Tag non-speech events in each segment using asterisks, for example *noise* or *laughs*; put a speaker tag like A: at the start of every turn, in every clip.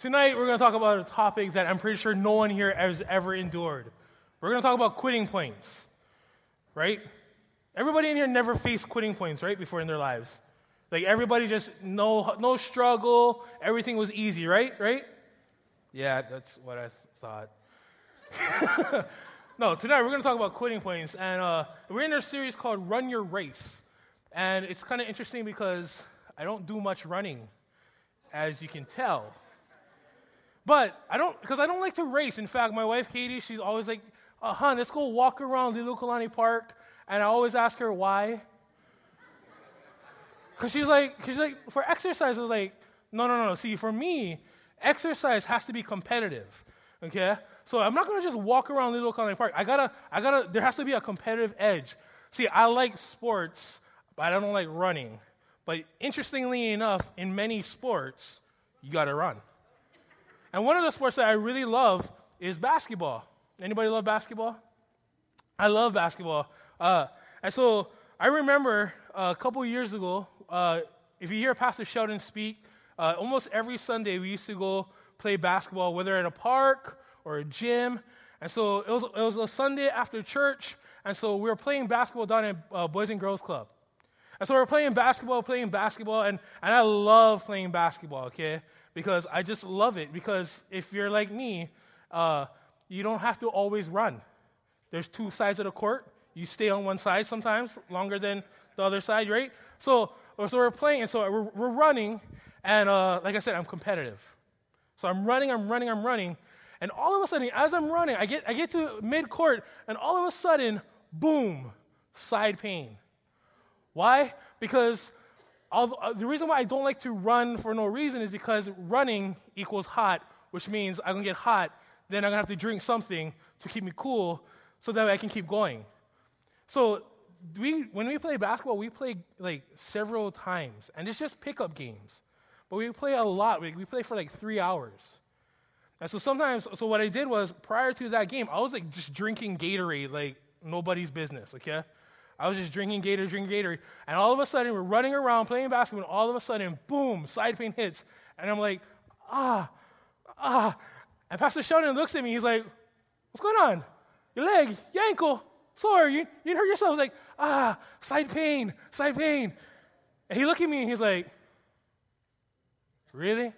A: tonight we're going to talk about a topic that I'm pretty sure no one here has ever endured. We're going to talk about quitting points, right? Everybody in here never faced quitting points, right, before in their lives. Like everybody just no no struggle, everything was easy, right? Right? Yeah, that's what I th- thought. *laughs* no, tonight we're going to talk about quitting points, and uh, we're in a series called "Run Your Race," and it's kind of interesting because I don't do much running, as you can tell. But I don't, because I don't like to race. In fact, my wife Katie, she's always like, uh, "Hon, let's go walk around Liliuokalani Park," and I always ask her why. Because she's like, cause she's like, for exercise, I was like, no, no, no. See, for me, exercise has to be competitive. Okay? So I'm not gonna just walk around Liliuokalani Park. I gotta, I gotta, there has to be a competitive edge. See, I like sports, but I don't like running. But interestingly enough, in many sports, you gotta run. And one of the sports that I really love is basketball. Anybody love basketball? I love basketball. Uh, and so I remember a couple years ago, uh, if you hear Pastor Sheldon speak, uh, almost every Sunday we used to go play basketball, whether at a park or a gym. And so it was, it was a Sunday after church, and so we were playing basketball down at uh, Boys and Girls Club. And so we were playing basketball, playing basketball, and, and I love playing basketball, okay? Because I just love it. Because if you're like me, uh, you don't have to always run. There's two sides of the court. You stay on one side sometimes longer than the other side, right? So, so we're playing, and so we're, we're running, and uh, like I said, I'm competitive. So I'm running, I'm running, I'm running, and all of a sudden, as I'm running, I get, I get to mid court, and all of a sudden, boom, side pain. Why? Because uh, the reason why I don't like to run for no reason is because running equals hot, which means I'm gonna get hot, then I'm gonna have to drink something to keep me cool so that I can keep going. So we, when we play basketball, we play like several times, and it's just pickup games. But we play a lot. We, we play for like three hours. And so sometimes, so what I did was prior to that game, I was like just drinking Gatorade like nobody's business, okay? I was just drinking Gatorade, drinking Gatorade. And all of a sudden, we're running around playing basketball, and all of a sudden, boom, side pain hits. And I'm like, ah, ah. And Pastor Sheldon looks at me, he's like, what's going on? Your leg, your ankle, sore, you, you hurt yourself. I was like, ah, side pain, side pain. And he looked at me and he's like, really?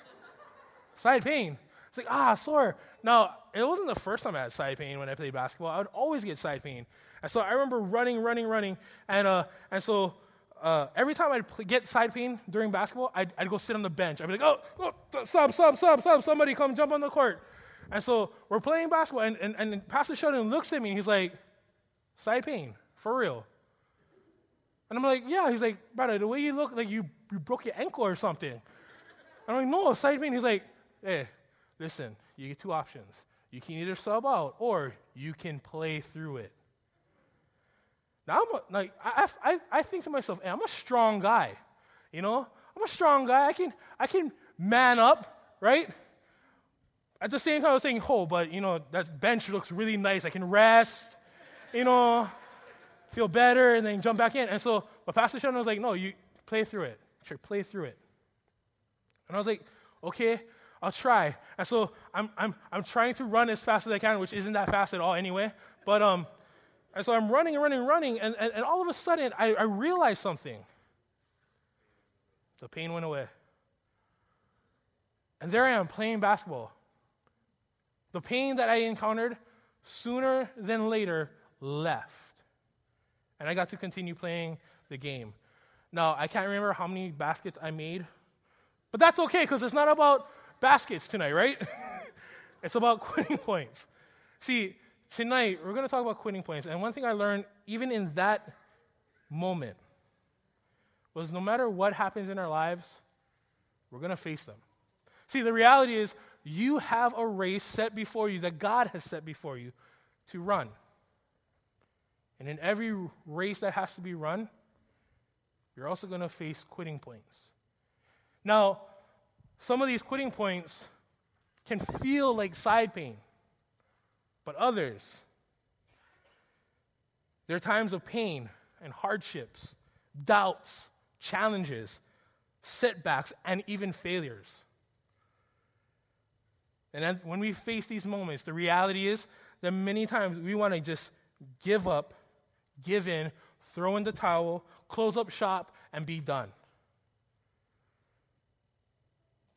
A: *laughs* side pain. It's like, ah, sore. Now, it wasn't the first time I had side pain when I played basketball. I would always get side pain. And so I remember running, running, running. And, uh, and so uh, every time I'd pl- get side pain during basketball, I'd, I'd, go sit on the bench. I'd be like, oh, oh, sub, sub, sub, sub, somebody come jump on the court. And so we're playing basketball, and, and, and Pastor Sheldon looks at me, and he's like, side pain, for real. And I'm like, yeah. He's like, brother, the way you look, like you, you broke your ankle or something. And I'm like, no, side pain. He's like, hey, listen, you get two options. You can either sub out or you can play through it. Now, I'm a, like, I, I, I think to myself, hey, I'm a strong guy. You know, I'm a strong guy. I can, I can man up, right? At the same time, I was saying, oh, but, you know, that bench looks really nice. I can rest, you know, feel better, and then jump back in. And so, but Pastor Sheldon was like, no, you play through it. Sure, play through it. And I was like, okay, I'll try. And so I'm, I'm, I'm trying to run as fast as I can, which isn't that fast at all anyway. But um, and so I'm running and running and running, and, and, and all of a sudden I, I realized something. The pain went away. And there I am playing basketball. The pain that I encountered sooner than later left. And I got to continue playing the game. Now, I can't remember how many baskets I made, but that's okay because it's not about baskets tonight, right? *laughs* it's about *laughs* quitting points. See, tonight we're going to talk about quitting points. And one thing I learned, even in that moment, was no matter what happens in our lives, we're going to face them. See, the reality is, you have a race set before you that God has set before you to run. And in every race that has to be run, you're also going to face quitting points. Now, some of these quitting points can feel like side pain, but others, there are times of pain and hardships, doubts, challenges, setbacks, and even failures. And when we face these moments, the reality is that many times we want to just give up, give in, throw in the towel, close up shop, and be done.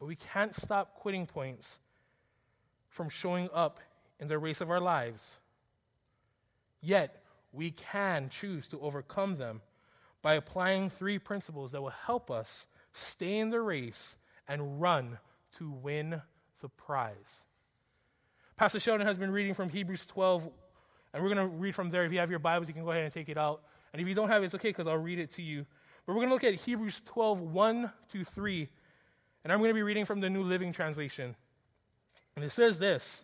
A: But we can't stop quitting points from showing up in the race of our lives. Yet, we can choose to overcome them by applying three principles that will help us stay in the race and run to win the prize. Pastor Sheldon has been reading from Hebrews 12, and we're going to read from there. If you have your Bibles, you can go ahead and take it out. And if you don't have it, it's okay because I'll read it to you. But we're going to look at Hebrews 12, 1 to 3. And I'm going to be reading from the New Living Translation. And it says this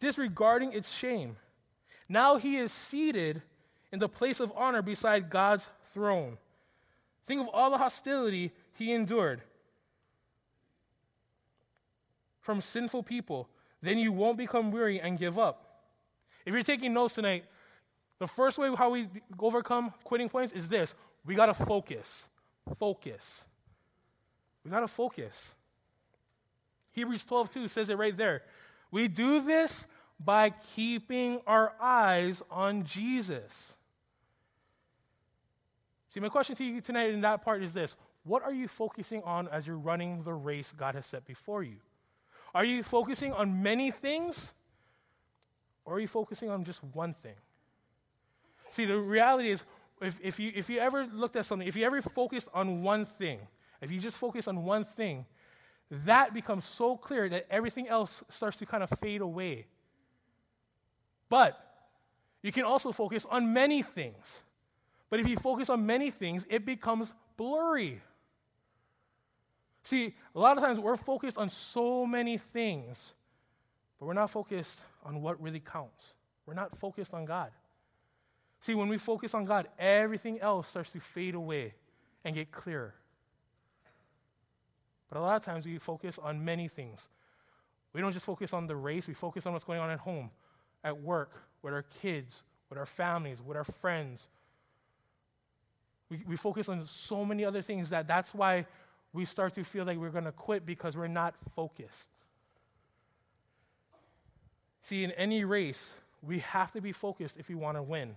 A: disregarding its shame. Now he is seated in the place of honor beside God's throne. Think of all the hostility he endured from sinful people. Then you won't become weary and give up. If you're taking notes tonight, the first way how we overcome quitting points is this we got to focus. Focus. We got to focus. Hebrews 12 2 says it right there. We do this by keeping our eyes on Jesus. See, my question to you tonight in that part is this What are you focusing on as you're running the race God has set before you? Are you focusing on many things? Or are you focusing on just one thing? See, the reality is, if, if, you, if you ever looked at something, if you ever focused on one thing, if you just focus on one thing, that becomes so clear that everything else starts to kind of fade away. But you can also focus on many things. But if you focus on many things, it becomes blurry. See, a lot of times we're focused on so many things, but we're not focused on what really counts. We're not focused on God. See, when we focus on God, everything else starts to fade away and get clearer. But a lot of times we focus on many things. We don't just focus on the race, we focus on what's going on at home, at work, with our kids, with our families, with our friends, we, we focus on so many other things that that's why we start to feel like we're going to quit because we're not focused. See, in any race, we have to be focused if we want to win.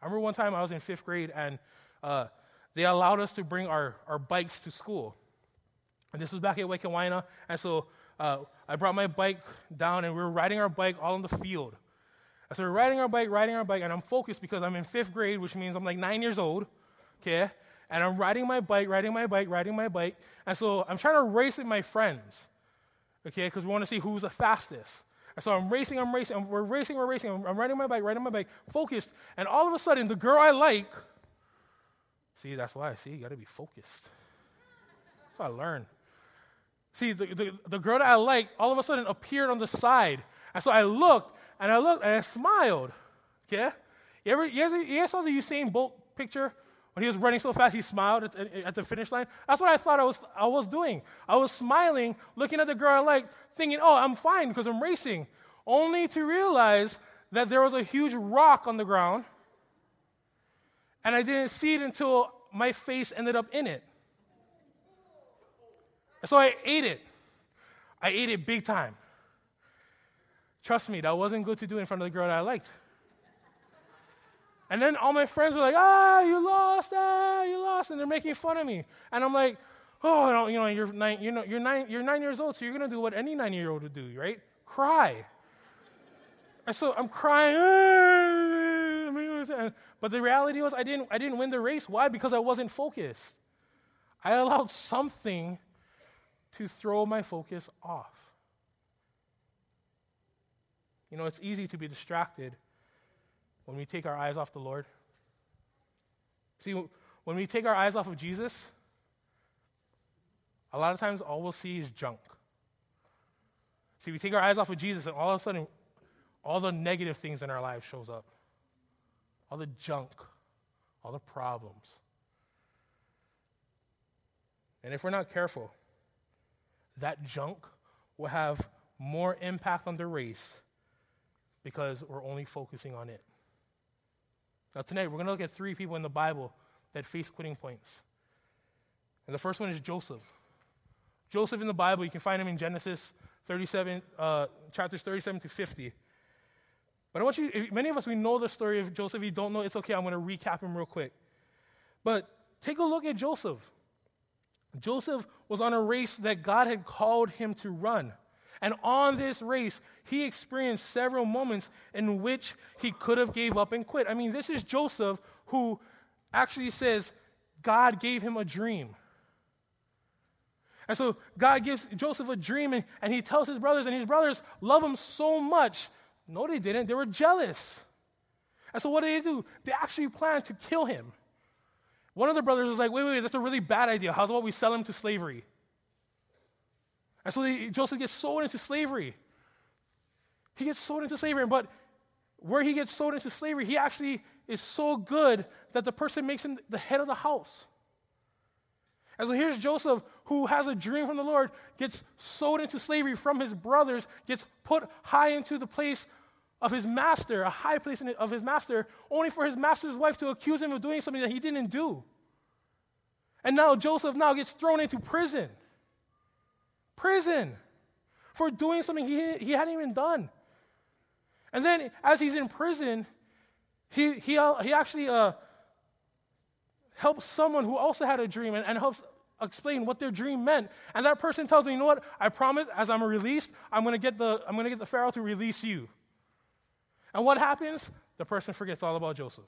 A: I remember one time I was in fifth grade and uh, they allowed us to bring our, our bikes to school. And this was back at Waiakeawaena. And so uh, I brought my bike down and we were riding our bike all in the field. And so we're riding our bike, riding our bike, and I'm focused because I'm in fifth grade, which means I'm like nine years old okay? And I'm riding my bike, riding my bike, riding my bike. And so I'm trying to race with my friends, okay? Because we want to see who's the fastest. And so I'm racing, I'm racing, we're racing, we're racing. I'm, I'm riding my bike, riding my bike, focused. And all of a sudden, the girl I like, see, that's why, see, you got to be focused. That's what I learned. See, the, the, the girl that I like all of a sudden appeared on the side. And so I looked, and I looked, and I smiled, okay? You ever, you ever, you ever saw the Usain Bolt picture? When he was running so fast, he smiled at, at, the finish line. That's what I thought I was, I was doing. I was smiling, looking at the girl I liked, thinking, oh, I'm fine because I'm racing. Only to realize that there was a huge rock on the ground, and I didn't see it until my face ended up in it. And so I ate it. I ate it big time. Trust me, that wasn't good to do in front of the girl that I liked. And then all my friends were like, ah, you lost, ah, you lost. And they're making fun of me. And I'm like, oh, you know, you're nine, you know, you're nine, you're nine years old, so you're going to do what any nine year old would do, right? Cry. and so I'm crying. Ah, but the reality was I didn't, I didn't win the race. Why? Because I wasn't focused. I allowed something to throw my focus off. You know, it's easy to be distracted when we take our eyes off the Lord? See, when we take our eyes off of Jesus, a lot of times all we'll see is junk. See, we take our eyes off of Jesus, and all of a sudden, all the negative things in our lives shows up. All the junk, all the problems. And if we're not careful, that junk will have more impact on the race because we're only focusing on it. Now, tonight, we're going to look at three people in the Bible that face quitting points. And the first one is Joseph. Joseph in the Bible, you can find him in Genesis 37, uh, chapters 37 to 50. But I want you, if, many of us, we know the story of Joseph. If you don't know, it's okay. I'm going to recap him real quick. But take a look at Joseph. Joseph was on a race that God had called him to run. And on this race, he experienced several moments in which he could have gave up and quit. I mean, this is Joseph who actually says God gave him a dream. And so God gives Joseph a dream, and, and he tells his brothers, and his brothers love him so much. No, they didn't. They were jealous. And so what did they do? They actually planned to kill him. One of the brothers was like, wait, wait, wait that's a really bad idea. How's about we sell him to slavery? And so they, Joseph gets sold into slavery. He gets sold into slavery, but where he gets sold into slavery, he actually is so good that the person makes him the head of the house. And so here's Joseph, who has a dream from the Lord, gets sold into slavery from his brothers, gets put high into the place of his master, a high place of his master, only for his master's wife to accuse him of doing something that he didn't do. And now Joseph now gets thrown into prison. Prison for doing something he, he hadn't even done. And then as he's in prison, he, he, he actually uh, helps someone who also had a dream and, and helps explain what their dream meant. And that person tells me, you know what? I promise as I'm released, I'm going to get the, I'm going to get the Pharaoh to release you. And what happens? The person forgets all about Joseph.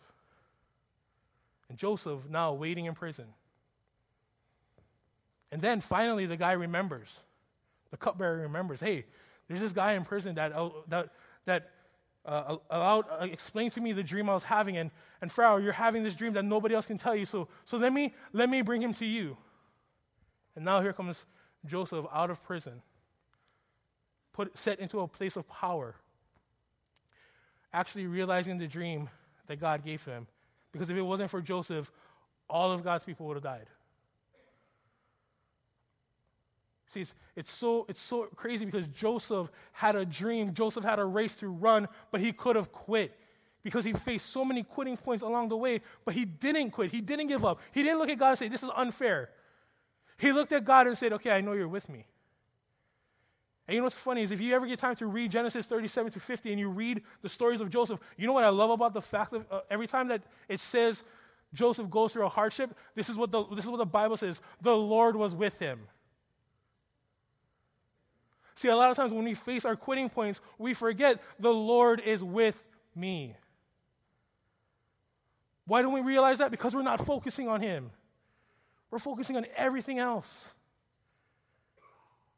A: And Joseph now waiting in prison. And then finally, the guy remembers. The cupbearer remembers hey, there's this guy in prison that, uh, that, that uh, allowed, uh, explained to me the dream I was having. And, and Pharaoh, you're having this dream that nobody else can tell you. So, so let, me, let me bring him to you. And now here comes Joseph out of prison, put, set into a place of power actually realizing the dream that God gave him. Because if it wasn't for Joseph, all of God's people would have died. See, it's, it's, so, it's so crazy because Joseph had a dream. Joseph had a race to run, but he could have quit because he faced so many quitting points along the way, but he didn't quit. He didn't give up. He didn't look at God and say, This is unfair. He looked at God and said, Okay, I know you're with me. And you know what's funny is if you ever get time to read Genesis 37 to 50 and you read the stories of Joseph, you know what I love about the fact that uh, every time that it says Joseph goes through a hardship, this is what the, this is what the Bible says the Lord was with him. See, a lot of times when we face our quitting points, we forget the Lord is with me. Why don't we realize that? Because we're not focusing on Him. We're focusing on everything else.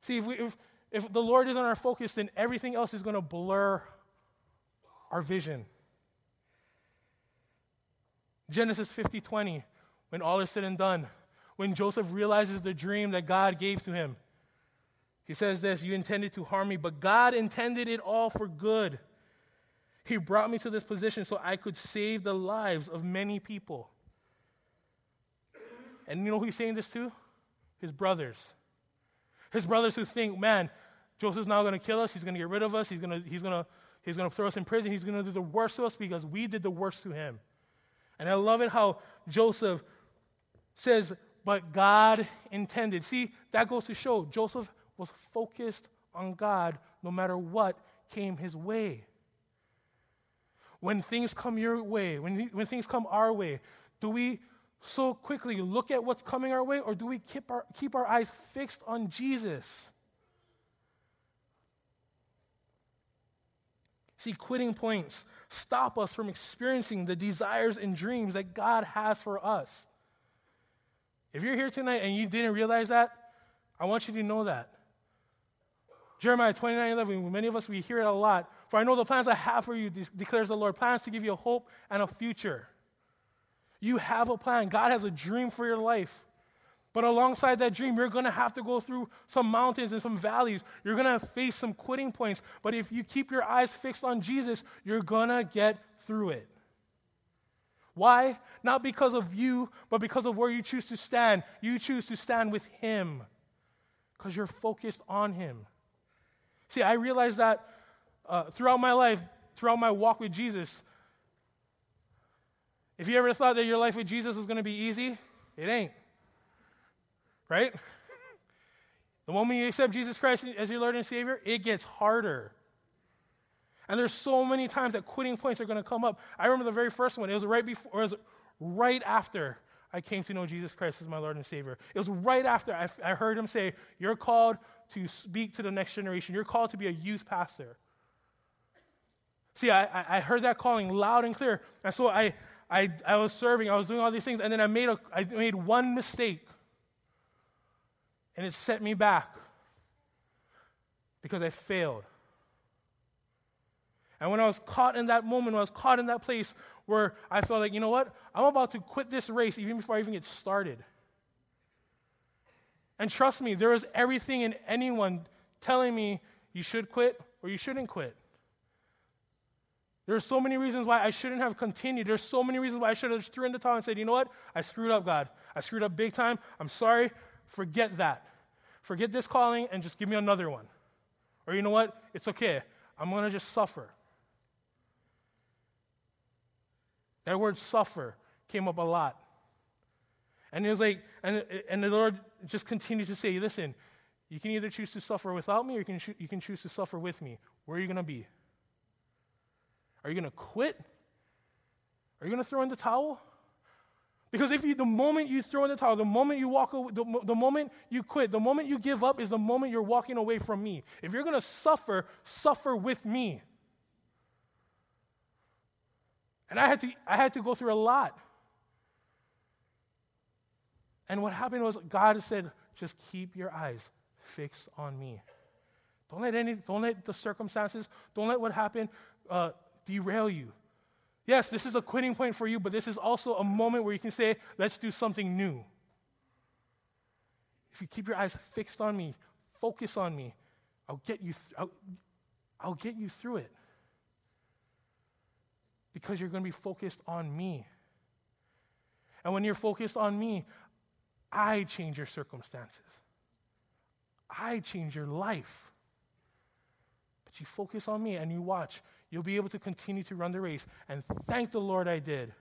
A: See, if, we, if, if the Lord isn't our focus, then everything else is going to blur our vision. Genesis 50 20, when all is said and done, when Joseph realizes the dream that God gave to him, he says this You intended to harm me, but God intended it all for good. He brought me to this position so I could save the lives of many people. And you know who he's saying this to? His brothers. His brothers who think, man, Joseph's now going to kill us. He's going to get rid of us. He's going to, he's going to, he's going to throw us in prison. He's going to do the worst to us because we did the worst to him. And I love it how Joseph says, but God intended. See, that goes to show Joseph was focused on God no matter what came his way. When things come your way, when, when things come our way, do we so quickly look at what's coming our way, or do we keep our, keep our eyes fixed on Jesus? See, quitting points stop us from experiencing the desires and dreams that God has for us. If you're here tonight and you didn't realize that, I want you to know that. Jeremiah 29 11, many of us, we hear it a lot. For I know the plans I have for you, declares the Lord plans to give you a hope and a future. You have a plan. God has a dream for your life. But alongside that dream, you're going to have to go through some mountains and some valleys. You're going to face some quitting points. But if you keep your eyes fixed on Jesus, you're going to get through it. Why? Not because of you, but because of where you choose to stand. You choose to stand with Him because you're focused on Him. See, I realized that uh, throughout my life, throughout my walk with Jesus. If you ever thought that your life with Jesus was going to be easy, it ain't. Right? *laughs* the moment you accept Jesus Christ as your Lord and Savior, it gets harder. And there's so many times that quitting points are going to come up. I remember the very first one. It was right before, it was right after I came to know Jesus Christ as my Lord and Savior. It was right after I, I heard him say, You're called to speak to the next generation. You're called to be a youth pastor. See, I, I heard that calling loud and clear. And so I, I, I was serving, I was doing all these things, and then I made, a, I made one mistake. And it set me back because I failed. And when I was caught in that moment, when I was caught in that place where I felt like, you know what? I'm about to quit this race even before I even get started. And trust me, there was everything in anyone telling me you should quit or you shouldn't quit. There's so many reasons why I shouldn't have continued. There's so many reasons why I should have just threw in the towel and said, you know what? I screwed up, God. I screwed up big time. I'm sorry. Forget that. Forget this calling and just give me another one. Or you know what? It's okay. I'm going to just suffer. That word suffer came up a lot. And it was like, and, and the Lord just continued to say, listen, you can either choose to suffer without me or you can, you can choose to suffer with me. Where are you going to be? Are you going to quit? Are you going to throw in the towel? Because if you, the moment you throw in the towel, the moment you walk away, the, the moment you quit, the moment you give up is the moment you're walking away from me. If you're going to suffer, suffer with me. And I had to, I had to go through a lot. And what happened was God said, just keep your eyes fixed on me. Don't let any, don't let the circumstances, don't let what happened uh, derail you. Yes, this is a quitting point for you, but this is also a moment where you can say, let's do something new. If you keep your eyes fixed on me, focus on me, I'll get you, th- I'll, I'll get you through it. Because you're going to be focused on me. And when you're focused on me, I change your circumstances. I change your life. But you focus on me and you watch you'll be able to continue to run the race. And thank the Lord I did.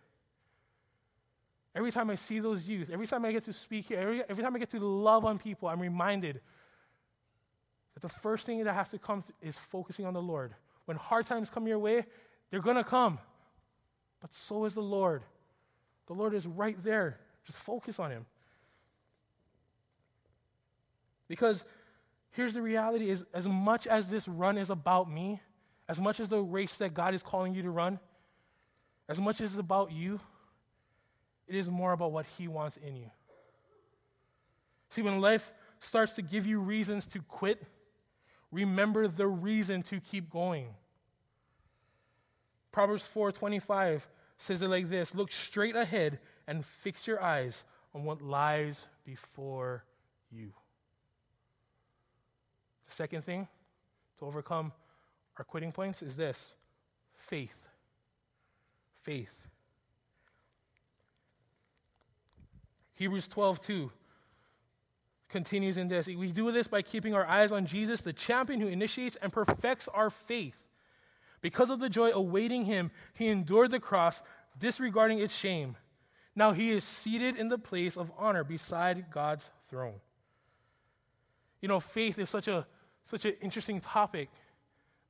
A: Every time I see those youth, every time I get to speak here, every, every time I get to love on people, I'm reminded that the first thing that has to come is focusing on the Lord. When hard times come your way, they're going to come. But so is the Lord. The Lord is right there. Just focus on Him. Because here's the reality is as much as this run is about me, as much as the race that God is calling you to run, as much as it's about you, it is more about what He wants in you. See, when life starts to give you reasons to quit, remember the reason to keep going. Proverbs 4:25 says it like this, look straight ahead and fix your eyes on what lies before you. The second thing to overcome our quitting points is this faith. Faith. Hebrews 12, 2 continues in this. We do this by keeping our eyes on Jesus, the champion who initiates and perfects our faith. Because of the joy awaiting him, he endured the cross, disregarding its shame. Now he is seated in the place of honor beside God's throne. You know, faith is such a such an interesting topic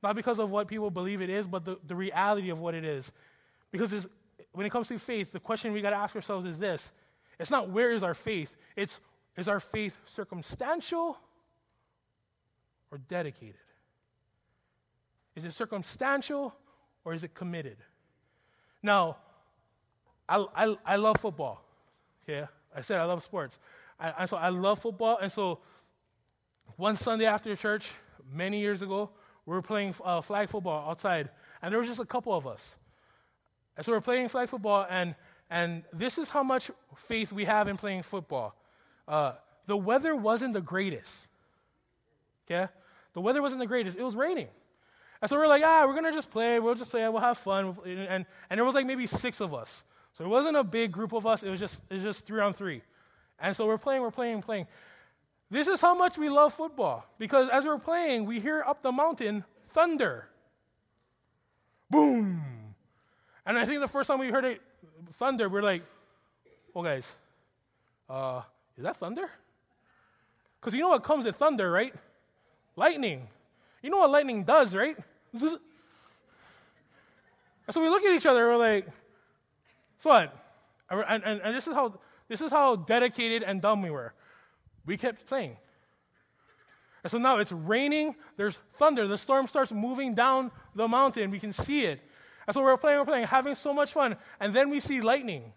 A: not because of what people believe it is, but the, the reality of what it is. Because when it comes to faith, the question we got to ask ourselves is this it's not where is our faith, it's is our faith circumstantial or dedicated? Is it circumstantial or is it committed? Now, I, I, I love football. Yeah, I said I love sports. I, I, so I love football. And so one Sunday after church, many years ago, we were playing uh, flag football outside, and there was just a couple of us. And so we are playing flag football, and, and this is how much faith we have in playing football. uh, the weather wasn't the greatest. Okay? The weather wasn't the greatest. It was raining. And so we're like, ah, we're going to just play. We'll just play. We'll have fun. And, and there was like maybe six of us. So it wasn't a big group of us. It was just, it was just three on three. And so we're playing, we're playing, playing. This is how much we love football. Because as we're playing, we hear up the mountain thunder. Boom. And I think the first time we heard it, thunder, we're like, well, guys, uh, is that thunder? Because you know what comes with thunder, right? Lightning. You know what lightning does, right? And *laughs* so we look at each other, we're like, so what? And, and, and this, is how, this is how dedicated and dumb we were. We kept playing. And so now it's raining, there's thunder, the storm starts moving down the mountain, we can see it. And so we're playing, we're playing, having so much fun, and then we see lightning.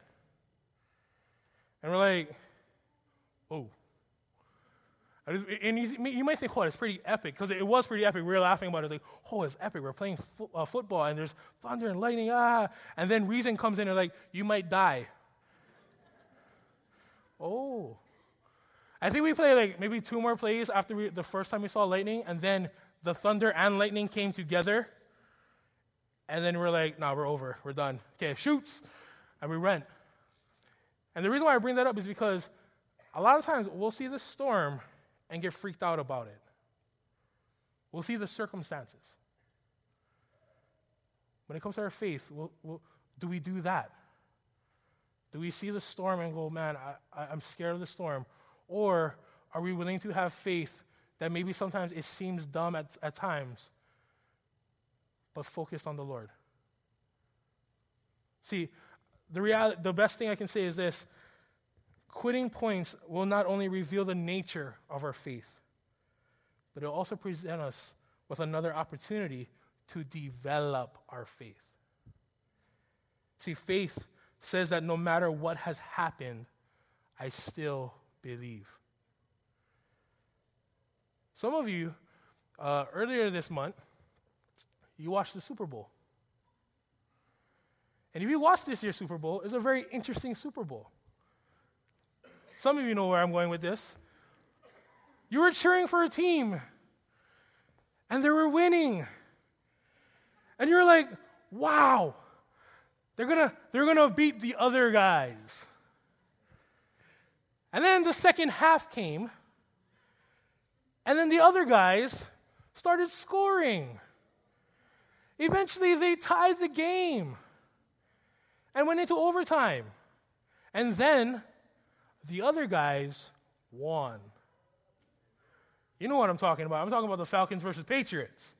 A: And we're like, oh. And you, you might think, oh, it's pretty epic, because it was pretty epic. We were laughing about it. It's like, oh, it's epic. We're playing fo- uh, football, and there's thunder and lightning, ah. And then reason comes in and like, you might die. oh. I think we played like maybe two more plays after we, the first time we saw lightning, and then the thunder and lightning came together. And then we're like, nah, we're over. We're done. Okay, shoots. And we went. And the reason why I bring that up is because a lot of times we'll see the storm and get freaked out about it. We'll see the circumstances. When it comes to our faith, we'll, we'll, do we do that? Do we see the storm and go, man, I, I'm scared of the storm? Or are we willing to have faith that maybe sometimes it seems dumb at, at times, but focused on the Lord? See, the, reality, the best thing I can say is this quitting points will not only reveal the nature of our faith, but it will also present us with another opportunity to develop our faith. See, faith says that no matter what has happened, I still believe. Some of you, uh, earlier this month, you watched the Super Bowl. And if you watched this year's Super Bowl, it's a very interesting Super Bowl. Some of you know where I'm going with this. You were cheering for a team, and they were winning. And you're like, wow, they're gonna, they're gonna beat the other guys. And then the second half came, and then the other guys started scoring. Eventually, they tied the game and went into overtime. And then the other guys won. You know what I'm talking about. I'm talking about the Falcons versus Patriots.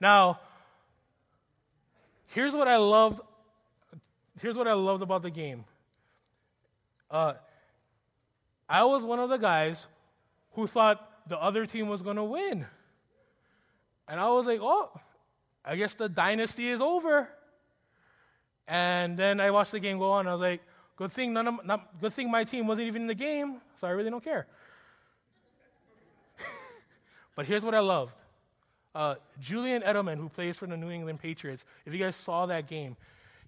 A: Now, here's what I loved. Here's what I loved about the game. Uh, I was one of the guys who thought the other team was going to win. And I was like, oh, I guess the dynasty is over. And then I watched the game go on. I was like, good thing none of, not, good thing my team wasn't even in the game, so I really don't care. *laughs* but here's what I loved. Uh, Julian Edelman, who plays for the New England Patriots, if you guys saw that game,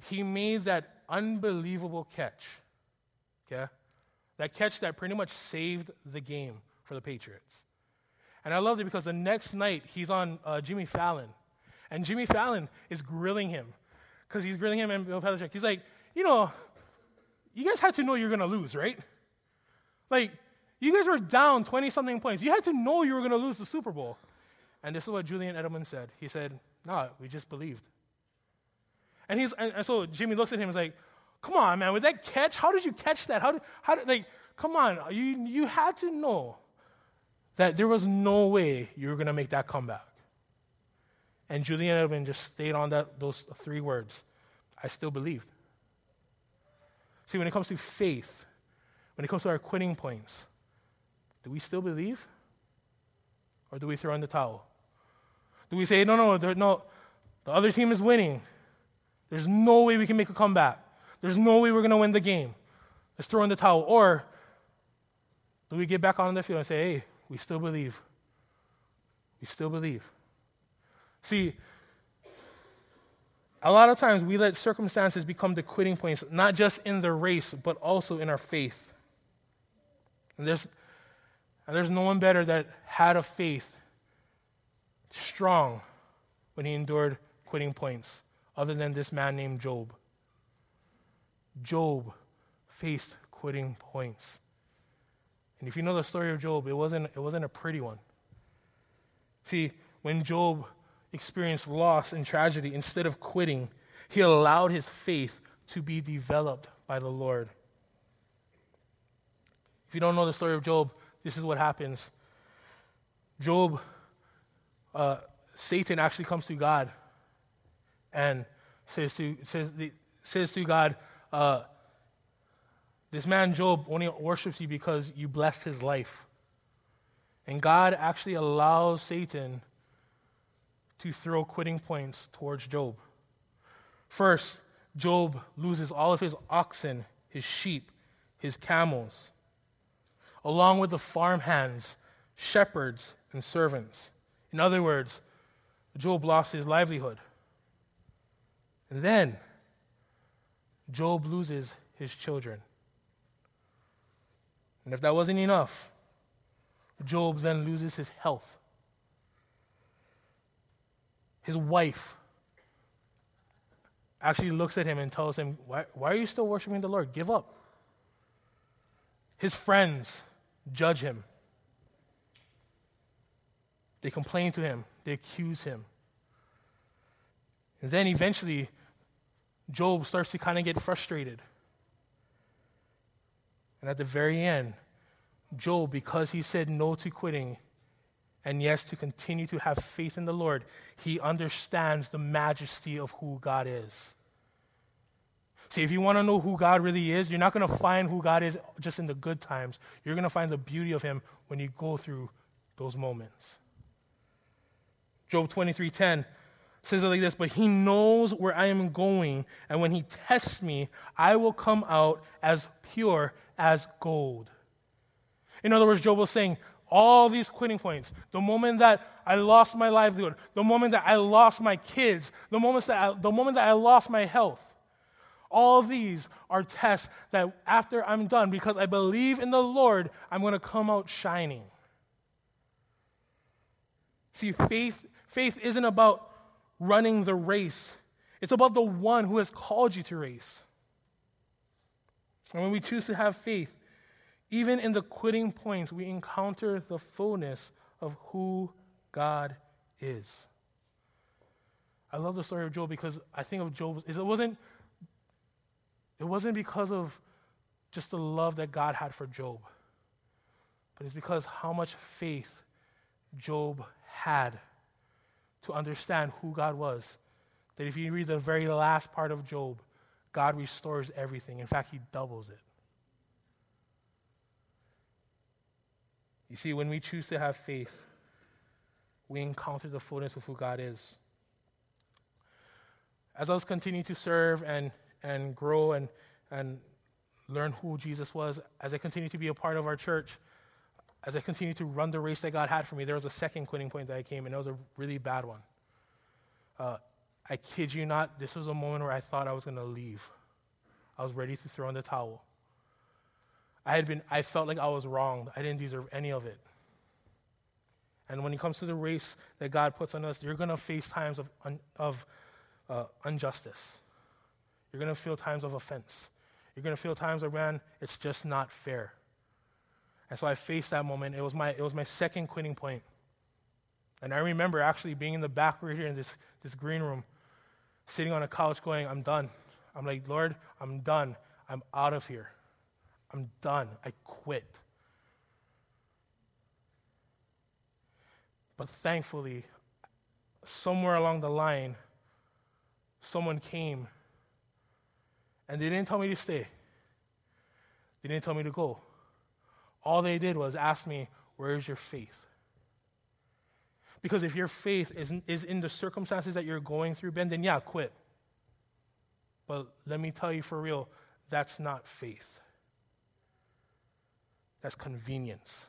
A: he made that unbelievable catch. Okay? That catch that pretty much saved the game for the Patriots. And I loved it because the next night he's on uh, Jimmy Fallon. And Jimmy Fallon is grilling him because he's grilling him and Bill Belichick. He's like, you know, you guys had to know you're going to lose, right? Like, you guys were down 20 something points. You had to know you were going to lose the Super Bowl. And this is what Julian Edelman said. He said, No, we just believed. And, he's, and, and so Jimmy looks at him and is like, Come on, man, with that catch, how did you catch that? How did, how did like, come on, you, you had to know that there was no way you were going to make that comeback. And Julian Edelman just stayed on that, those three words I still believed. See, when it comes to faith, when it comes to our quitting points, do we still believe? Or do we throw in the towel? Do we say, no, no, no, the other team is winning. There's no way we can make a comeback. There's no way we're going to win the game. Let's throw in the towel. Or do we get back on the field and say, hey, we still believe? We still believe. See, a lot of times we let circumstances become the quitting points, not just in the race, but also in our faith. And there's, and there's no one better that had a faith strong when he endured quitting points other than this man named Job. Job faced quitting points. And if you know the story of Job, it wasn't, it wasn't a pretty one. See, when Job experienced loss and tragedy, instead of quitting, he allowed his faith to be developed by the Lord. If you don't know the story of Job, this is what happens. Job, uh, Satan actually comes to God and says to, says, says to God, uh, This man Job only worships you because you blessed his life. And God actually allows Satan to throw quitting points towards Job. First, Job loses all of his oxen, his sheep, his camels, along with the farmhands, shepherds, and servants. In other words, Job lost his livelihood. And then, Job loses his children. And if that wasn't enough, Job then loses his health. His wife actually looks at him and tells him, Why, why are you still worshiping the Lord? Give up. His friends judge him. They complain to him, they accuse him. And then eventually, Job starts to kind of get frustrated. And at the very end, Job, because he said no to quitting and yes to continue to have faith in the Lord, he understands the majesty of who God is. See, if you want to know who God really is, you're not going to find who God is just in the good times. You're going to find the beauty of him when you go through those moments. Job 23:10 says it like this, but he knows where I am going, and when he tests me, I will come out as pure as gold. In other words, Job was saying, all these quitting points, the moment that I lost my livelihood, the moment that I lost my kids, the moment that I, the moment that I lost my health, all these are tests that after I'm done, because I believe in the Lord, I'm going to come out shining. See, faith, faith isn't about running the race, it's about the one who has called you to race. And when we choose to have faith, even in the quitting points, we encounter the fullness of who God is. I love the story of Job because I think of Job. It wasn't, it wasn't because of just the love that God had for Job, but it's because how much faith Job had to understand who God was. That if you read the very last part of Job, God restores everything. In fact, He doubles it. You see, when we choose to have faith, we encounter the fullness of who God is. As I was continuing to serve and, and grow and, and learn who Jesus was, as I continue to be a part of our church, as I continued to run the race that God had for me, there was a second quitting point that I came, and it was a really bad one. Uh, I kid you not, this was a moment where I thought I was going to leave. I was ready to throw in the towel. I had been, I felt like I was wronged. I didn't deserve any of it. And when it comes to the race that God puts on us, you're going to face times of, un, of uh, injustice. You're going to feel times of offense. You're going to feel times where, man, it's just not fair. And so I faced that moment. It was my, it was my second quitting point. And I remember actually being in the back right here in this, this green room, sitting on a couch going, I'm done. I'm like, Lord, I'm done. I'm out of here. I'm done. I quit. But thankfully, somewhere along the line, someone came and they didn't tell me to stay. They didn't tell me to go. All they did was ask me, Where is your faith? Because if your faith is, is in the circumstances that you're going through, Ben, then yeah, quit. But let me tell you for real, that's not faith. That's convenience.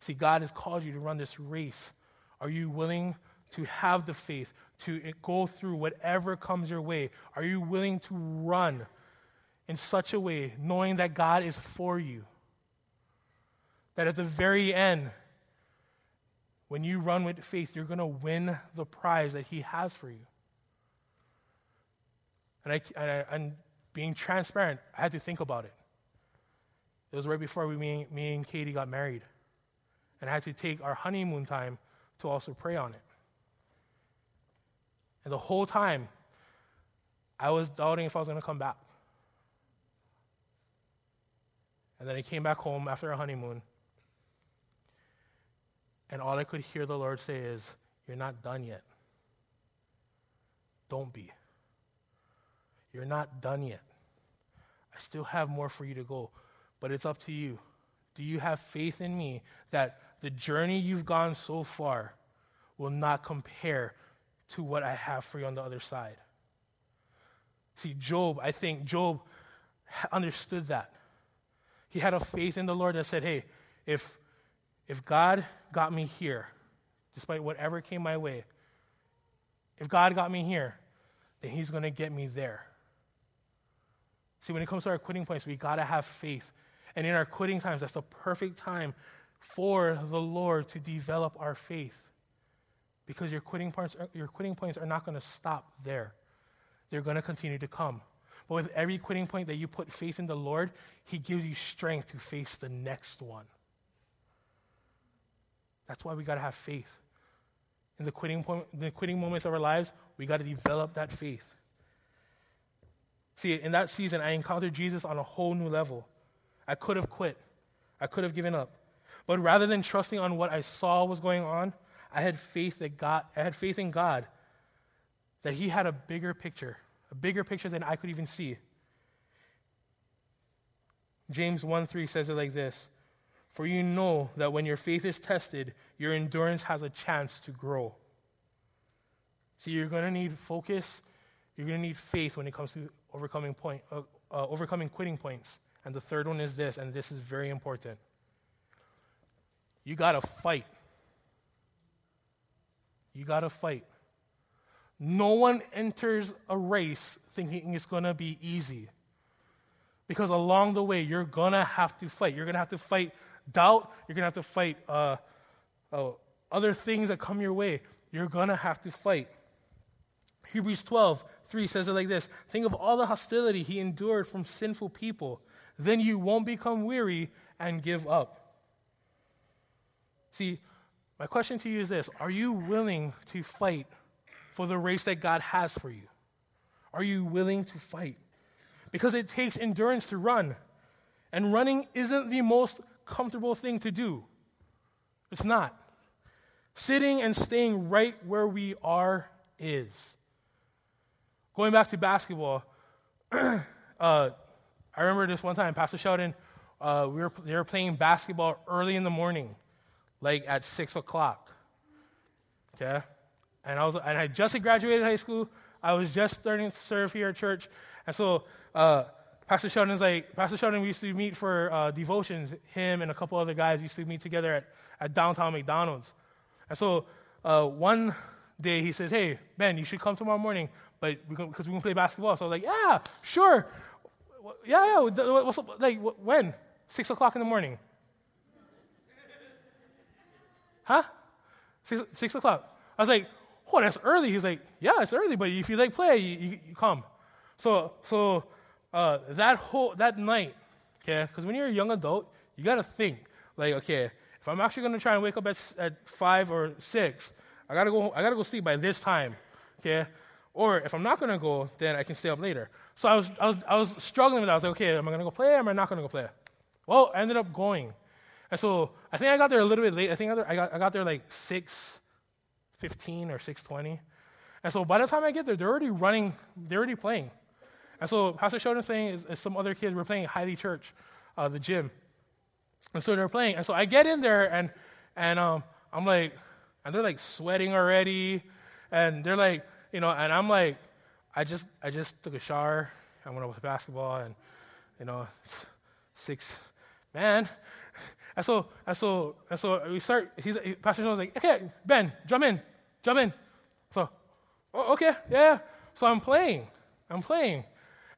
A: See, God has called you to run this race. Are you willing to have the faith to go through whatever comes your way? Are you willing to run in such a way, knowing that God is for you, that at the very end, when you run with faith, you're going to win the prize that He has for you. And, I, and, I, and being transparent, I had to think about it. It was right before we, me, me and Katie got married. And I had to take our honeymoon time to also pray on it. And the whole time, I was doubting if I was going to come back. And then I came back home after our honeymoon. And all I could hear the Lord say is, You're not done yet. Don't be. You're not done yet. I still have more for you to go, but it's up to you. Do you have faith in me that the journey you've gone so far will not compare to what I have for you on the other side? See, Job, I think Job understood that. He had a faith in the Lord that said, hey, if, if God got me here, despite whatever came my way, if God got me here, then He's going to get me there. See, when it comes to our quitting points, we got to have faith. And in our quitting times, that's the perfect time for the Lord to develop our faith. Because your quitting points, your quitting points are not going to stop there. They're going to continue to come. But with every quitting point that you put faith in the Lord, He gives you strength to face the next one. That's why we got to have faith. In the quitting, point, the quitting moments of our lives, we got to develop that faith. See, in that season, I encountered Jesus on a whole new level. I could have quit, I could have given up. But rather than trusting on what I saw was going on, I had faith that God, I had faith in God that He had a bigger picture, a bigger picture than I could even see. James 1 3 says it like this For you know that when your faith is tested, your endurance has a chance to grow. See, you're going to need focus, you're going to need faith when it comes to overcoming, point, uh, uh, overcoming quitting points. And the third one is this, and this is very important. You got to fight. You got to fight. No one enters a race thinking it's going to be easy. Because along the way, you're going to have to fight. You're going to have to fight doubt. You're going to have to fight uh, uh, other things that come your way. You're going to have to fight. Hebrews 12, 3 says it like this Think of all the hostility he endured from sinful people. Then you won't become weary and give up. See, my question to you is this Are you willing to fight for the race that God has for you? Are you willing to fight? Because it takes endurance to run. And running isn't the most comfortable thing to do. It's not. Sitting and staying right where we are is. Going back to basketball, *clears throat* uh, I remember this one time, Pastor Sheldon, uh, we were, they were playing basketball early in the morning, like at 6 o'clock. Okay? And I, was, and I just had graduated high school. I was just starting to serve here at church. And so uh, Pastor Sheldon's like, Pastor Sheldon, we used to meet for uh, devotions. Him and a couple other guys used to meet together at, at downtown McDonald's. And so uh, one day he says, Hey, Ben, you should come tomorrow morning but because we, can play basketball. So I was like, yeah, sure. Yeah, yeah. What's up? Like, when? Six o'clock in the morning. Huh? Six, six o'clock. I was like, oh, that's early. He's like, yeah, it's early, but if you like play, you, you, you come. So, so uh, that whole that night, okay, because when you're a young adult, you got to think like, okay, if I'm actually to try and wake up at, at five or six, I gotta go. I gotta go sleep by this time, okay. Or if I'm not to go, then I can stay up later. So I was, I was, I was struggling with that. I was like, okay, am I to go play or am I not to go play? Well, I ended up going. And so I think I got there a little bit late. I think I got, I got there like 6.15 or 6.20. And so by the time I get there, they're already running, they're already playing. And so Pastor Sheldon's playing, is, is some other kids were playing Highly Church, uh, the gym. And so they're playing. And so I get in there and, and um, I'm like, and they're like sweating already. And they're like, you know, and I'm like, I just, I just took a shower. I went over to basketball, and you know, six, man. And so, and so, and so we start. He's Pastor Jones like, okay, Ben, jump in, jump in. So, oh, okay, yeah. So I'm playing, I'm playing,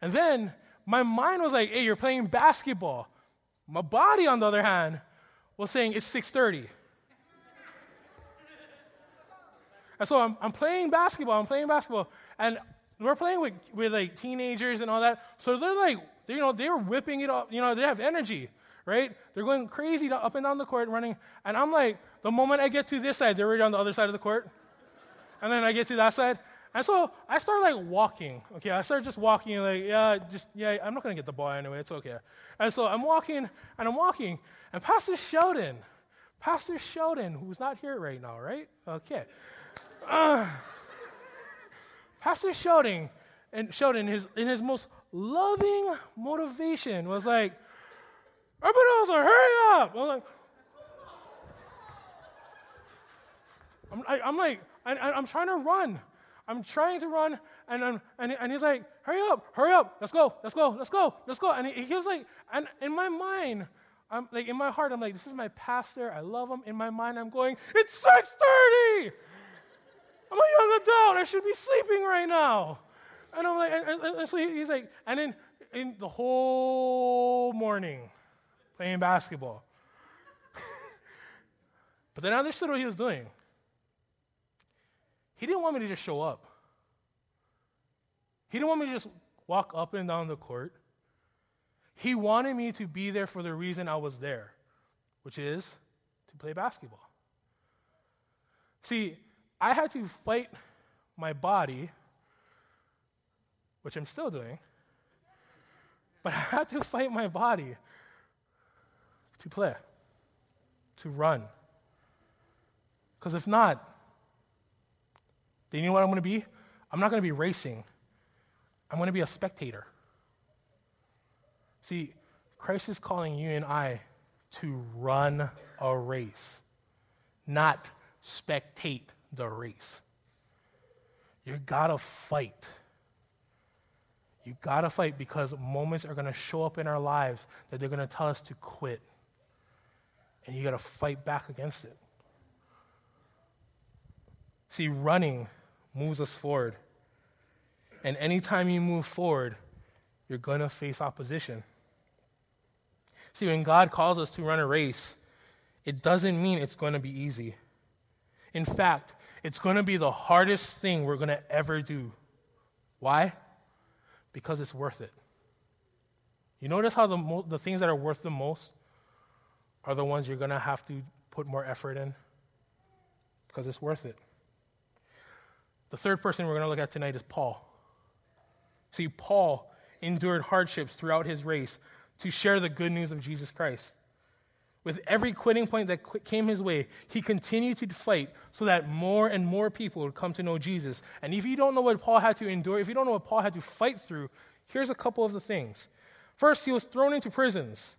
A: and then my mind was like, hey, you're playing basketball. My body, on the other hand, was saying it's 6:30. and so I'm, I'm playing basketball. I'm playing basketball, and we're playing with, with like teenagers and all that. So they're like, they, you know, they're whipping it up. You know, they have energy, right? They're going crazy up and down the court running. And I'm like, the moment I get to this side, they're already on the other side of the court. And then I get to that side. And so I start like walking. Okay, I start just walking, like, yeah, just, yeah, I'm not to get the ball anyway. It's okay. And so I'm walking and I'm walking. And Pastor Sheldon, Pastor Sheldon, who's not here right now, right? Okay. Uh, *sighs* Pastor Sheldon, and Sheldon, his, in his most loving motivation, was like, like, hurry up. I'm like, I'm, I, am like, I, I'm trying to run. I'm trying to run, and, I'm, and, and he's like, hurry up, hurry up, let's go, let's go, let's go, let's go. And he, he was like, and in my mind, I'm like, in my heart, I'm like, this is my pastor, I love him. In my mind, I'm going, it's 6.30! I'm a young adult, I should be sleeping right now. And I'm like, and, and, and so he's like, and then in the whole morning, playing basketball. *laughs* but then I understood what he was doing. He didn't want me to just show up. He didn't want me to just walk up and down the court. He wanted me to be there for the reason I was there, which is to play basketball. See, I had to fight my body, which I'm still doing, but I had to fight my body to play, to run. Because if not, then you know what I'm going to be? I'm not going to be racing. I'm going to be a spectator. See, Christ is calling you and I to run a race, not spectate the race. You gotta fight. You gotta fight because moments are gonna show up in our lives that they're gonna tell us to quit. And you gotta fight back against it. See, running moves us forward. And anytime you move forward, you're gonna face opposition. See, when God calls us to run a race, it doesn't mean it's gonna be easy. In fact, it's going to be the hardest thing we're going to ever do. Why? Because it's worth it. You notice how the, mo- the things that are worth the most are the ones you're going to have to put more effort in? Because it's worth it. The third person we're going to look at tonight is Paul. See, Paul endured hardships throughout his race to share the good news of Jesus Christ. With every quitting point that came his way, he continued to fight so that more and more people would come to know Jesus. And if you don't know what Paul had to endure, if you don't know what Paul had to fight through, here's a couple of the things. First, he was thrown into prisons.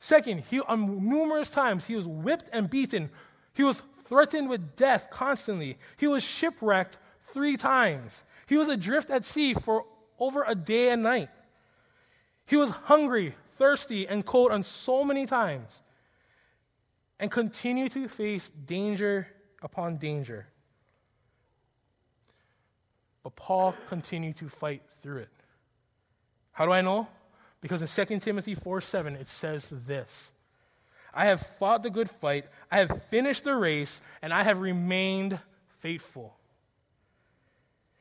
A: Second, he, on numerous times, he was whipped and beaten. He was threatened with death constantly. He was shipwrecked three times. He was adrift at sea for over a day and night. He was hungry, thirsty, and cold on so many times and continued to face danger upon danger. But Paul continued to fight through it. How do I know? Because in 2 Timothy 4 7, it says this I have fought the good fight, I have finished the race, and I have remained faithful.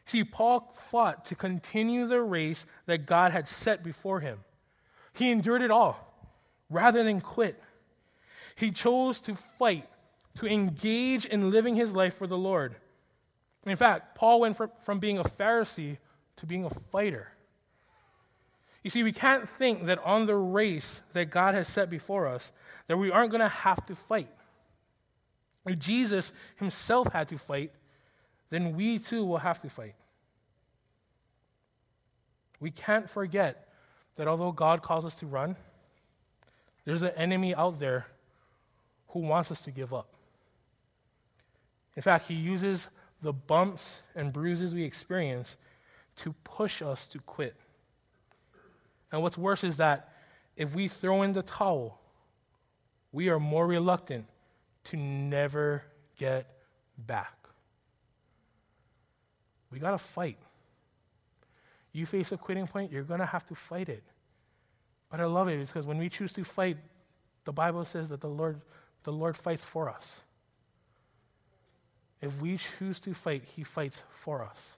A: See, Paul fought to continue the race that God had set before him. He endured it all rather than quit. He chose to fight, to engage in living his life for the Lord. In fact, Paul went from, from being a Pharisee to being a fighter. You see, we can't think that on the race that God has set before us, that we aren't going to have to fight. Jesus himself had to fight, then we too will have to fight. We can't forget that although God calls us to run, there's an enemy out there who wants us to give up. In fact, he uses the bumps and bruises we experience to push us to quit. And what's worse is that if we throw in the towel, we are more reluctant to never get back. We got to fight. you face a quitting point, you're going to have to fight it. But I love it because when we choose to fight, the Bible says that the Lord, the Lord fights for us. If we choose to fight, He fights for us.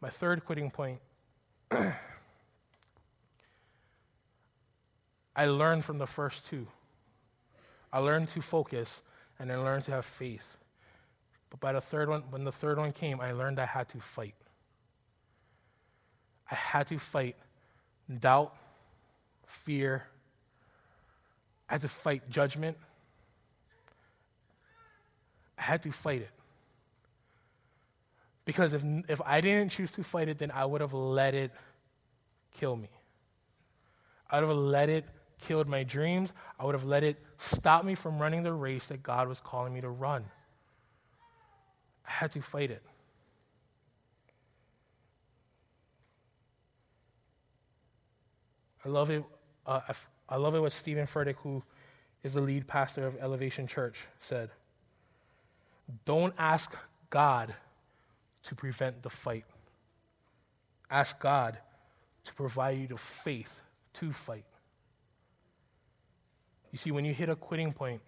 A: My third quitting point *clears throat* I learned from the first two. I learned to focus and I learned to have faith. But by the third one, when the third one came, I learned I had to fight. I had to fight doubt, fear. I had to fight judgment. I had to fight it. Because if, if I didn't choose to fight it, then I would have let it kill me. I would have let it killed my dreams. I would have let it stop me from running the race that God was calling me to run. I had to fight it. I love it. Uh, I, love it what Steven Furtick, who is the lead pastor of Elevation Church, said. Don't ask God to prevent the fight. Ask God to provide you the faith to fight. You see, when you hit a quitting point,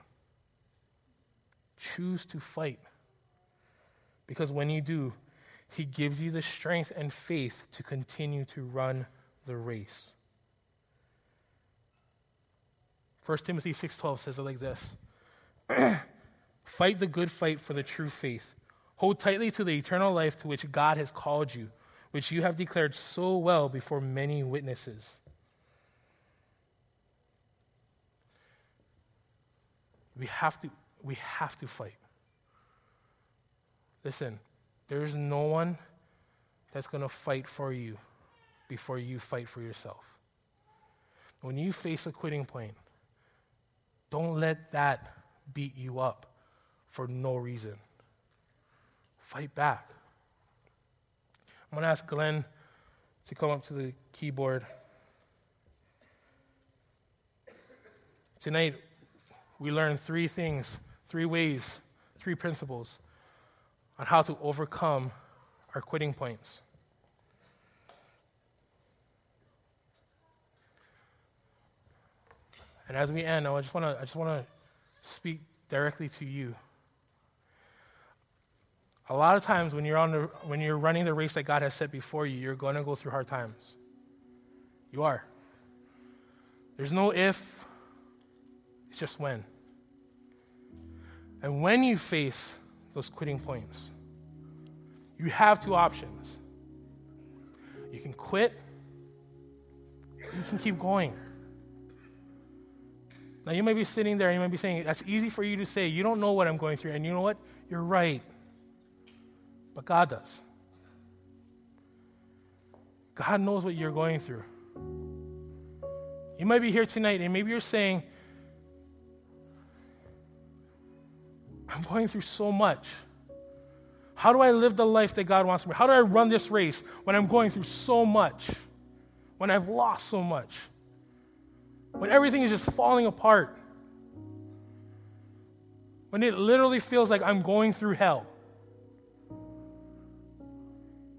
A: choose to fight. Because when you do, He gives you the strength and faith to continue to run the race. 1 Timothy 6:12 says it like this. *clears throat* Fight the good fight for the true faith. Hold tightly to the eternal life to which God has called you, which you have declared so well before many witnesses. We have to, we have to fight. Listen, there's no one that's going to fight for you before you fight for yourself. When you face a quitting point, don't let that beat you up for no reason. Fight back. I'm going to ask Glenn to come up to the keyboard. Tonight, we learned three things, three ways, three principles on how to overcome our quitting points. And as we end, I just want to I just want to speak directly to you. A lot of times when you're on the, when you're running the race that God has set before you, you're going to go through hard times. You are. There's no if, it's just when. And when you face those quitting points, you have two options. You can quit, you can keep going. Now, you may be sitting there and you may be saying, That's easy for you to say. You don't know what I'm going through. And you know what? You're right. But God does. God knows what you're going through. You might be here tonight and maybe you're saying, I'm going through so much. How do I live the life that God wants me? How do I run this race when I'm going through so much? When I've lost so much? When everything is just falling apart? When it literally feels like I'm going through hell?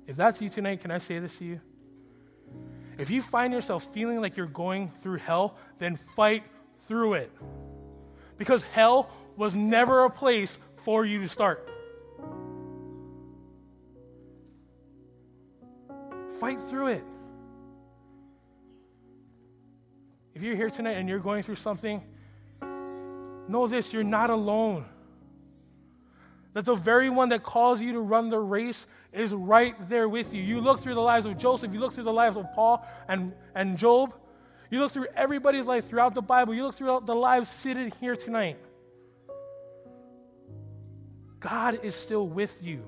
A: If that's you tonight, can I say this to you? If you find yourself feeling like you're going through hell, then fight through it. Because hell was never a place for you to start. Fight through it. If you're here tonight and you're going through something, know this you're not alone. That the very one that calls you to run the race is right there with you. You look through the lives of Joseph, you look through the lives of Paul and, and Job, you look through everybody's life throughout the Bible, you look through the lives sitting here tonight. God is still with you.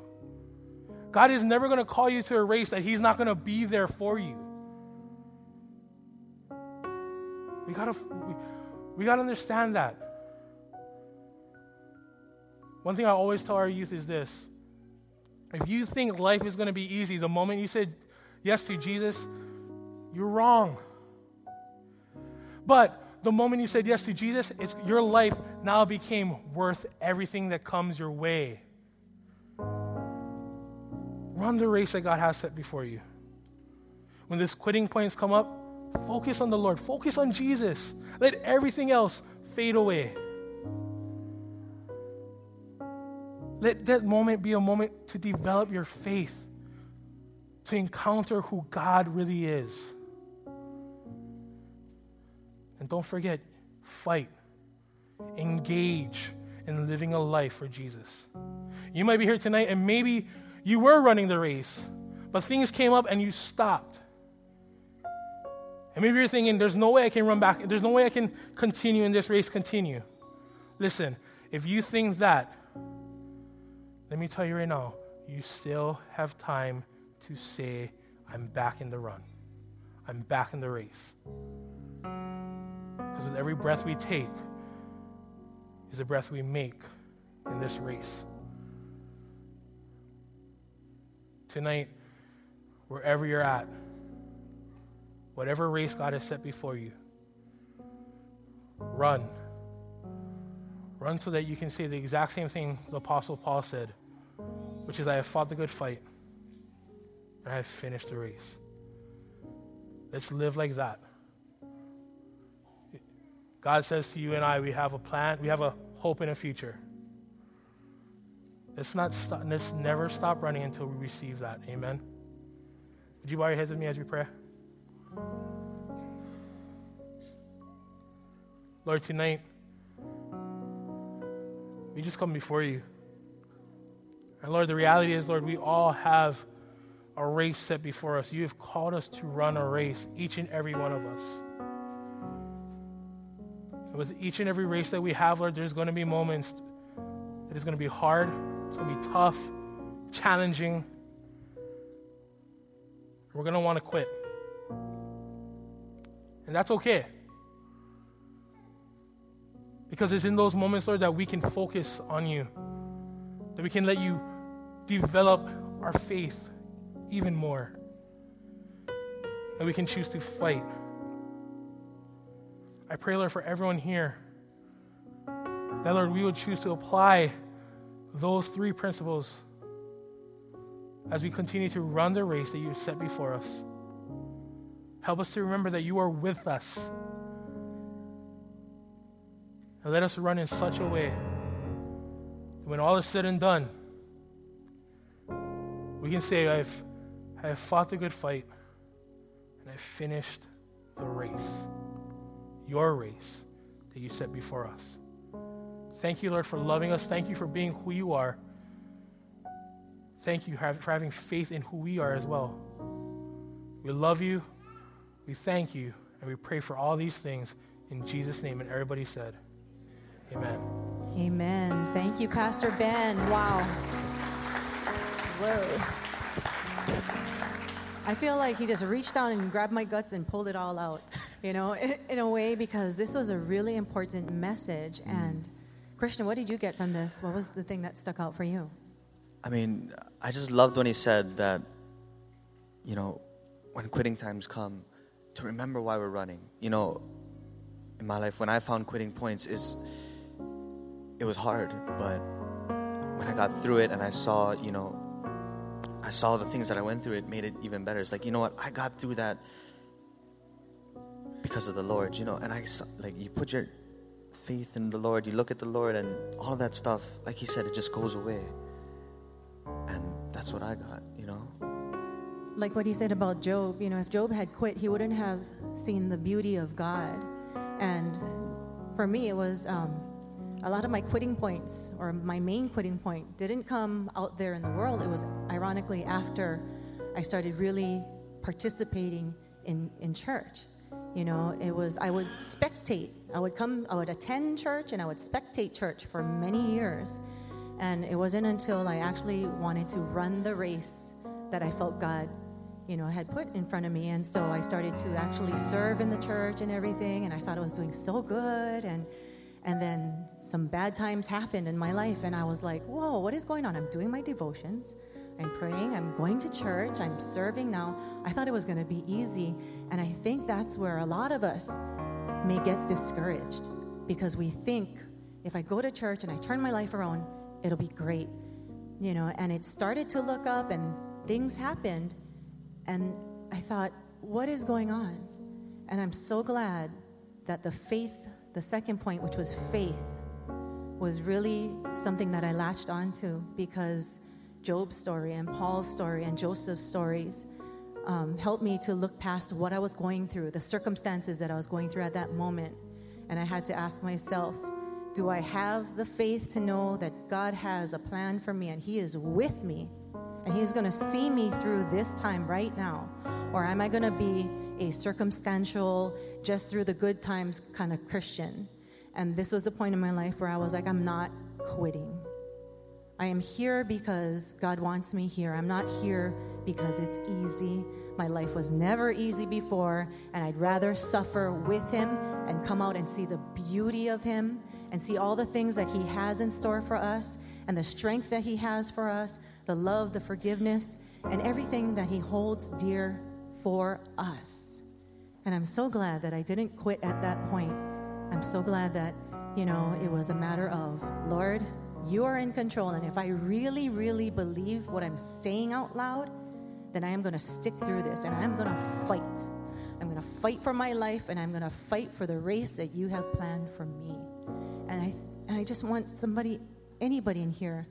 A: God is never going to call you to a race that He's not going to be there for you. We got to we, we got to understand that. One thing I always tell our youth is this. If you think life is going to be easy the moment you said yes to Jesus, you're wrong. But the moment you said yes to Jesus, it's, your life now became worth everything that comes your way. Run the race that God has set before you. When these quitting points come up, focus on the Lord, focus on Jesus. Let everything else fade away. Let that moment be a moment to develop your faith, to encounter who God really is. And don't forget, fight, engage in living a life for Jesus. You might be here tonight and maybe you were running the race, but things came up and you stopped. And maybe you're thinking, there's no way I can run back, there's no way I can continue in this race, continue. Listen, if you think that, let me tell you right now, you still have time to say, I'm back in the run. I'm back in the race. Because with every breath we take is a breath we make in this race. Tonight, wherever you're at, whatever race God has set before you, run. Run so that you can say the exact same thing the Apostle Paul said, which is, I have fought the good fight and I have finished the race. Let's live like that. God says to you and I, we have a plan, we have a hope and a future. Let's not stop, let's never stop running until we receive that. Amen. Would you bow your heads with me as we pray? Lord, tonight, we just come before you. And Lord, the reality is, Lord, we all have a race set before us. You have called us to run a race, each and every one of us. With each and every race that we have, Lord, there's going to be moments that it's going to be hard, it's going to be tough, challenging. We're going to want to quit. And that's okay. Because it's in those moments, Lord, that we can focus on you, that we can let you develop our faith even more, that we can choose to fight. I pray, Lord, for everyone here, that, Lord, we would choose to apply those three principles as we continue to run the race that you have set before us. Help us to remember that you are with us and let us run in such a way that when all is said and done, we can say, I've, I have fought the good fight and I've finished the race, your race that you set before us. Thank you, Lord, for loving us. Thank you for being who you are. Thank you for having faith in who we are as well. We love you, we thank you, and we pray for all these things in Jesus' name. And everybody said, Amen.
B: Amen. Thank you, Pastor Ben. Wow. Whoa. I feel like he just reached down and grabbed my guts and pulled it all out, *laughs* you know, in, in a way, because this was a really important message. Mm-hmm. And Christian, what did you get from this? What was the thing that stuck out for you?
C: I mean, I just loved when he said that, you know, when quitting times come, to remember why we're running. You know, in my life, when I found quitting points, is it was hard, but when I got through it and I saw, you know, I saw the things that I went through, it made it even better. It's like, you know what, I got through that because of the Lord, you know, and I like, you put your faith in the Lord, you look at the Lord, and all that stuff, like he said, it just goes away. And that's what I got, you know.
B: Like what he said about Job, you know, if Job had quit, he wouldn't have seen the beauty of God. And for me, it was um, a lot of my quitting points, or my main quitting point, didn't come out there in the world. It was ironically after I started really participating in, in church. You know, it was, I would spectate. I would come, I would attend church and I would spectate church for many years. And it wasn't until I actually wanted to run the race that I felt God, you know, had put in front of me. And so I started to actually serve in the church and everything. And I thought I was doing so good. And, and then some bad times happened in my life, and I was like, whoa, what is going on? I'm doing my devotions, I'm praying, I'm going to church, I'm serving now. I thought it was going to be easy. And I think that's where a lot of us may get discouraged because we think if I go to church and I turn my life around, it'll be great. You know, and it started to look up, and things happened, and I thought, what is going on? And I'm so glad that the faith, the second point, which was faith, was really something that I latched onto because Job's story and Paul's story and Joseph's stories um, helped me to look past what I was going through, the circumstances that I was going through at that moment. And I had to ask myself, do I have the faith to know that God has a plan for me and He is with me and He's going to see me through this time right now? Or am I going to be a circumstantial, just through the good times kind of Christian? And this was the point in my life where I was like, I'm not quitting. I am here because God wants me here. I'm not here because it's easy. My life was never easy before, and I'd rather suffer with Him and come out and see the beauty of Him and see all the things that He has in store for us and the strength that He has for us, the love, the forgiveness, and everything that He holds dear for us. And I'm so glad that I didn't quit at that point. I'm so glad that, you know, it was a matter of, Lord, you are in control. And if I really, really believe what I'm saying out loud, then I am going to stick through this and I'm going to fight. I'm going to fight for my life and I'm going to fight for the race that you have planned for me. And I, and I just want somebody, anybody in here,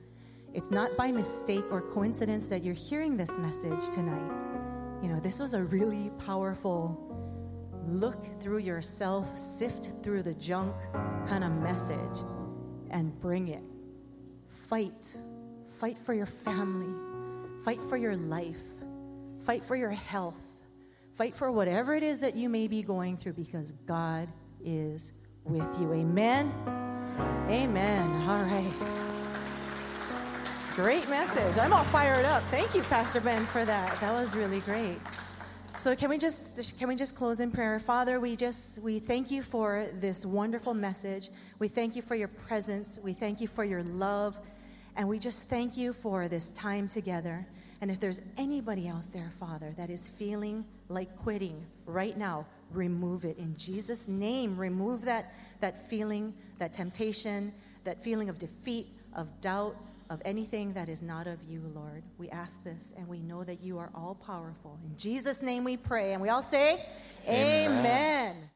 B: it's not by mistake or coincidence that you're hearing this message tonight. You know, this was a really powerful look through yourself, sift through the junk kind of message and bring it. Fight. Fight for your family. Fight for your life. Fight for your health. Fight for whatever it is that you may be going through because God is with you. Amen. Amen. All right. Great message. I'm all fired up. Thank you, Pastor Ben, for that. That was really great. So can we just can we just close in prayer? Father, we just we thank you for this wonderful message. We thank you for your presence. We thank you for your love. And we just thank you for this time together. And if there's anybody out there, Father, that is feeling like quitting right now, remove it. In Jesus' name, remove that, that feeling, that temptation, that feeling of defeat, of doubt, of anything that is not of you, Lord. We ask this and we know that you are all powerful. In Jesus' name we pray. And we all say, Amen. Amen.